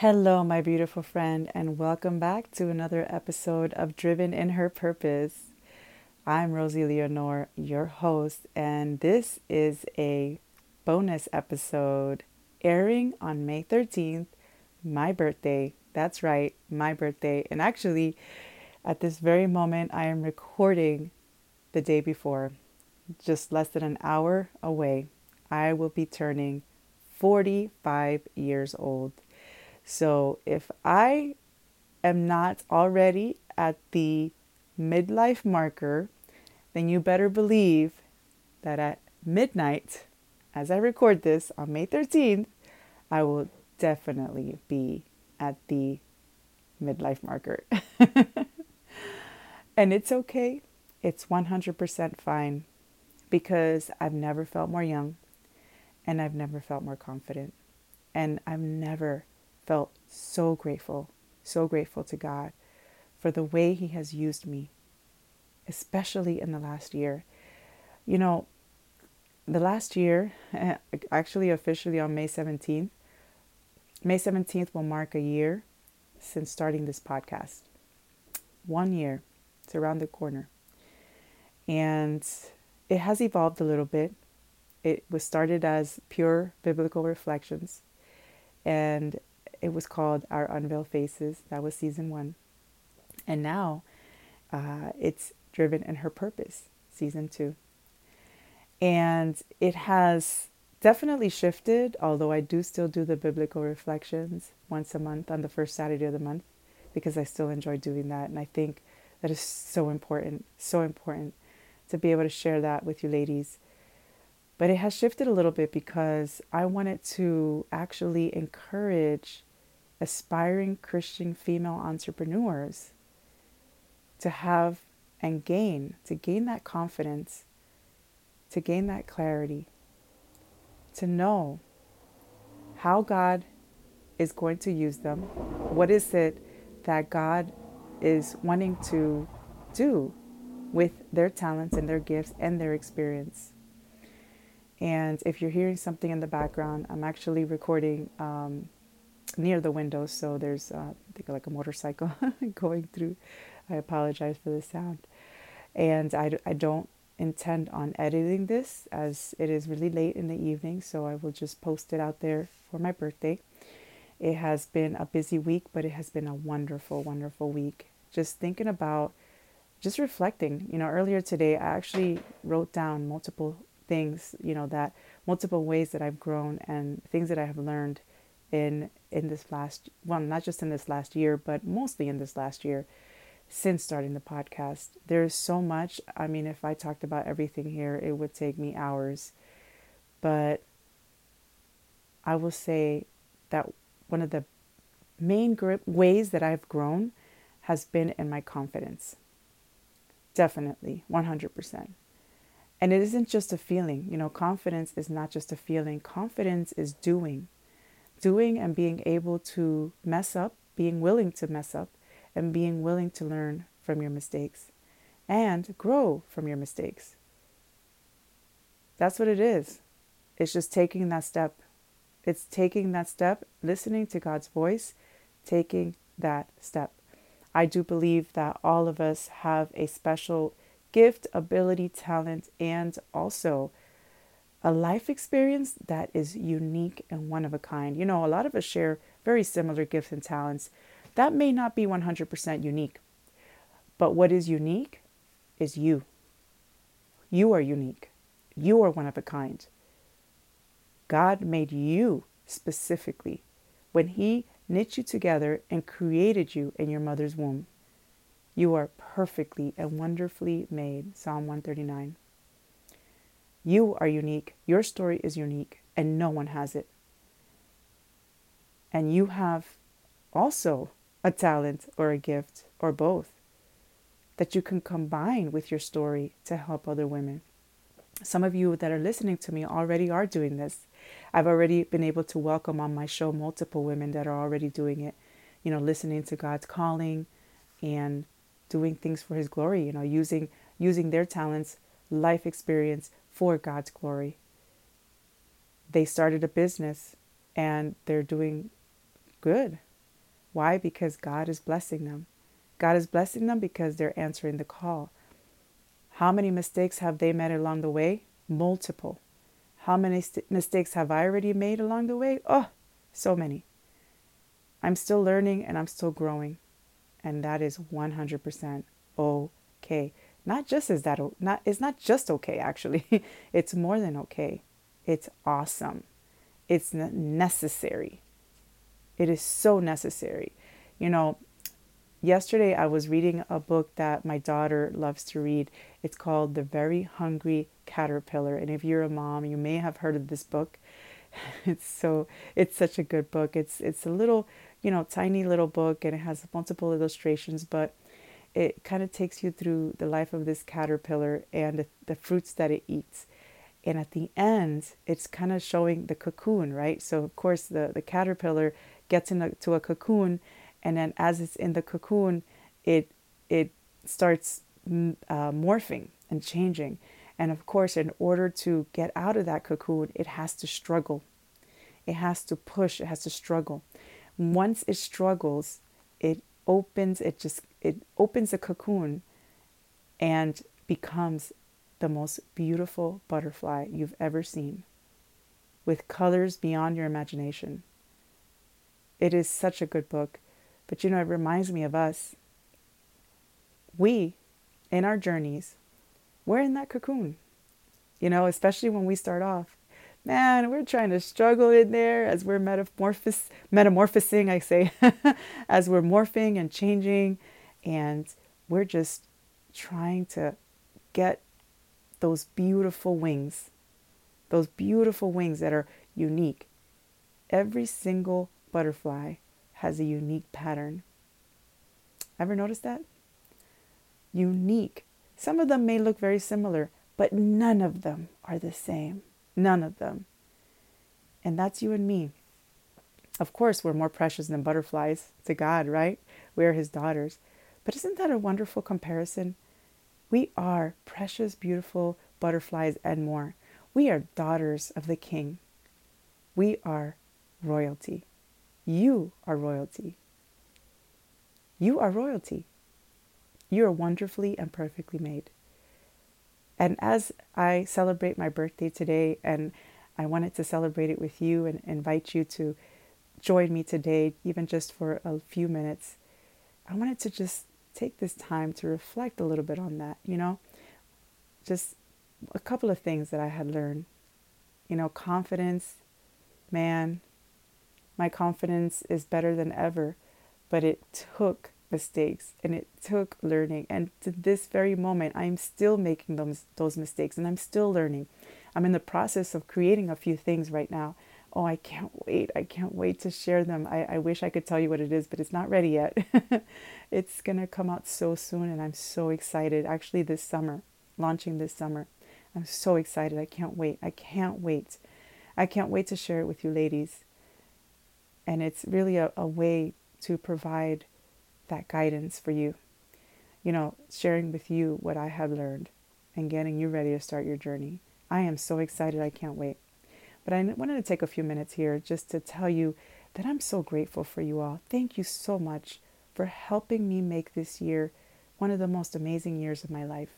Hello, my beautiful friend, and welcome back to another episode of Driven in Her Purpose. I'm Rosie Leonore, your host, and this is a bonus episode airing on May 13th, my birthday. That's right, my birthday. And actually, at this very moment, I am recording the day before, just less than an hour away. I will be turning 45 years old. So if I am not already at the midlife marker, then you better believe that at midnight, as I record this on May 13th, I will definitely be at the midlife marker. and it's okay. It's 100% fine because I've never felt more young and I've never felt more confident and I've never felt so grateful, so grateful to God for the way He has used me, especially in the last year. You know, the last year, actually officially on May 17th, May 17th will mark a year since starting this podcast. One year, it's around the corner. And it has evolved a little bit. It was started as pure biblical reflections. And it was called Our Unveiled Faces. That was season one. And now uh, it's Driven in Her Purpose, season two. And it has definitely shifted, although I do still do the biblical reflections once a month on the first Saturday of the month because I still enjoy doing that. And I think that is so important, so important to be able to share that with you ladies but it has shifted a little bit because I wanted to actually encourage aspiring Christian female entrepreneurs to have and gain, to gain that confidence, to gain that clarity, to know how God is going to use them. What is it that God is wanting to do with their talents and their gifts and their experience? And if you're hearing something in the background, I'm actually recording um, near the window, so there's uh, I think like a motorcycle going through. I apologize for the sound, and I, I don't intend on editing this as it is really late in the evening, so I will just post it out there for my birthday. It has been a busy week, but it has been a wonderful, wonderful week. Just thinking about, just reflecting. You know, earlier today, I actually wrote down multiple things, you know, that multiple ways that I've grown and things that I have learned in in this last well, not just in this last year, but mostly in this last year since starting the podcast. There's so much. I mean, if I talked about everything here, it would take me hours. But I will say that one of the main grip ways that I've grown has been in my confidence. Definitely, 100%. And it isn't just a feeling. You know, confidence is not just a feeling, confidence is doing. Doing and being able to mess up, being willing to mess up, and being willing to learn from your mistakes and grow from your mistakes. That's what it is. It's just taking that step. It's taking that step, listening to God's voice, taking that step. I do believe that all of us have a special gift, ability, talent, and also a life experience that is unique and one of a kind. You know, a lot of us share very similar gifts and talents. That may not be 100% unique, but what is unique is you. You are unique. You are one of a kind. God made you specifically when He knit you together and created you in your mother's womb. You are perfectly and wonderfully made. Psalm 139. You are unique. Your story is unique, and no one has it. And you have also a talent or a gift or both that you can combine with your story to help other women. Some of you that are listening to me already are doing this. I've already been able to welcome on my show multiple women that are already doing it, you know, listening to God's calling and doing things for his glory, you know, using using their talents, life experience for God's glory. They started a business and they're doing good. Why? Because God is blessing them. God is blessing them because they're answering the call. How many mistakes have they made along the way? Multiple. How many st- mistakes have I already made along the way? Oh, so many. I'm still learning and I'm still growing. And that is 100% okay. Not just is that not it's not just okay actually. it's more than okay. It's awesome. It's necessary. It is so necessary. You know, yesterday I was reading a book that my daughter loves to read. It's called The Very Hungry Caterpillar. And if you're a mom, you may have heard of this book. It's so it's such a good book. It's it's a little, you know, tiny little book and it has multiple illustrations, but it kind of takes you through the life of this caterpillar and the, the fruits that it eats. And at the end, it's kind of showing the cocoon, right? So, of course, the, the caterpillar gets into a cocoon, and then as it's in the cocoon, it, it starts mm, uh, morphing and changing. And of course, in order to get out of that cocoon, it has to struggle. It has to push, it has to struggle. Once it struggles, it opens, it just it opens a cocoon and becomes the most beautiful butterfly you've ever seen with colors beyond your imagination. It is such a good book, but you know, it reminds me of us. We, in our journeys, we're in that cocoon, you know, especially when we start off. Man, we're trying to struggle in there as we're metamorphos- metamorphosing, I say, as we're morphing and changing and we're just trying to get those beautiful wings, those beautiful wings that are unique. Every single butterfly has a unique pattern. Ever notice that? Unique. Some of them may look very similar, but none of them are the same. None of them. And that's you and me. Of course, we're more precious than butterflies to God, right? We're his daughters. But isn't that a wonderful comparison? We are precious, beautiful butterflies and more. We are daughters of the King. We are royalty. You are royalty. You are royalty. You are wonderfully and perfectly made. And as I celebrate my birthday today, and I wanted to celebrate it with you and invite you to join me today, even just for a few minutes, I wanted to just take this time to reflect a little bit on that, you know? Just a couple of things that I had learned. You know, confidence, man, my confidence is better than ever, but it took mistakes and it took learning. And to this very moment, I'm still making those, those mistakes and I'm still learning. I'm in the process of creating a few things right now oh, I can't wait. I can't wait to share them. I, I wish I could tell you what it is, but it's not ready yet. it's going to come out so soon, and I'm so excited. Actually, this summer, launching this summer. I'm so excited. I can't wait. I can't wait. I can't wait to share it with you, ladies. And it's really a, a way to provide that guidance for you. You know, sharing with you what I have learned and getting you ready to start your journey. I am so excited. I can't wait. But I wanted to take a few minutes here just to tell you that I'm so grateful for you all. Thank you so much for helping me make this year one of the most amazing years of my life.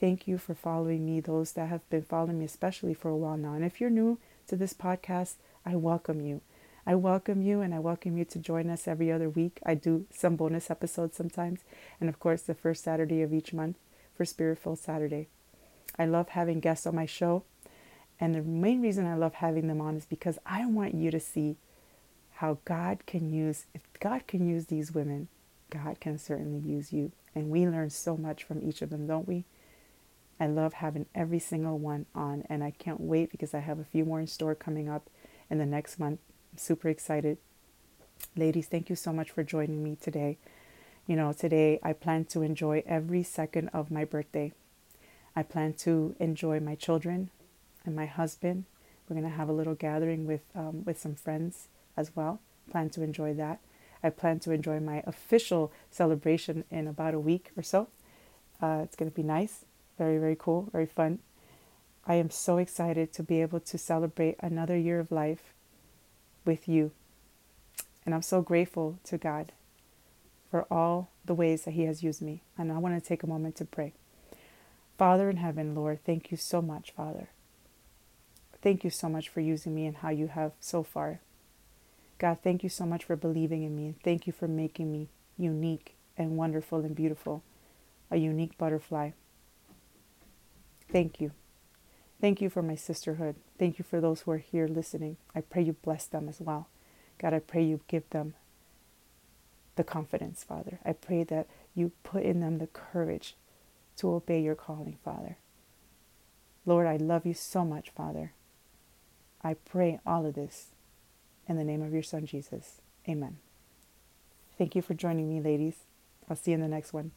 Thank you for following me, those that have been following me, especially for a while now. And if you're new to this podcast, I welcome you. I welcome you and I welcome you to join us every other week. I do some bonus episodes sometimes, and of course, the first Saturday of each month for Spiritful Saturday. I love having guests on my show. And the main reason I love having them on is because I want you to see how God can use, if God can use these women, God can certainly use you. And we learn so much from each of them, don't we? I love having every single one on, and I can't wait because I have a few more in store coming up in the next month. I'm super excited. Ladies, thank you so much for joining me today. You know, today I plan to enjoy every second of my birthday. I plan to enjoy my children, and my husband. We're going to have a little gathering with um, with some friends as well. Plan to enjoy that. I plan to enjoy my official celebration in about a week or so. Uh, it's going to be nice, very very cool, very fun. I am so excited to be able to celebrate another year of life with you. And I'm so grateful to God for all the ways that He has used me. And I want to take a moment to pray. Father in heaven, Lord, thank you so much, Father. Thank you so much for using me and how you have so far. God, thank you so much for believing in me. And thank you for making me unique and wonderful and beautiful, a unique butterfly. Thank you. Thank you for my sisterhood. Thank you for those who are here listening. I pray you bless them as well. God, I pray you give them the confidence, Father. I pray that you put in them the courage to obey your calling, Father. Lord, I love you so much, Father. I pray all of this in the name of your Son, Jesus. Amen. Thank you for joining me, ladies. I'll see you in the next one.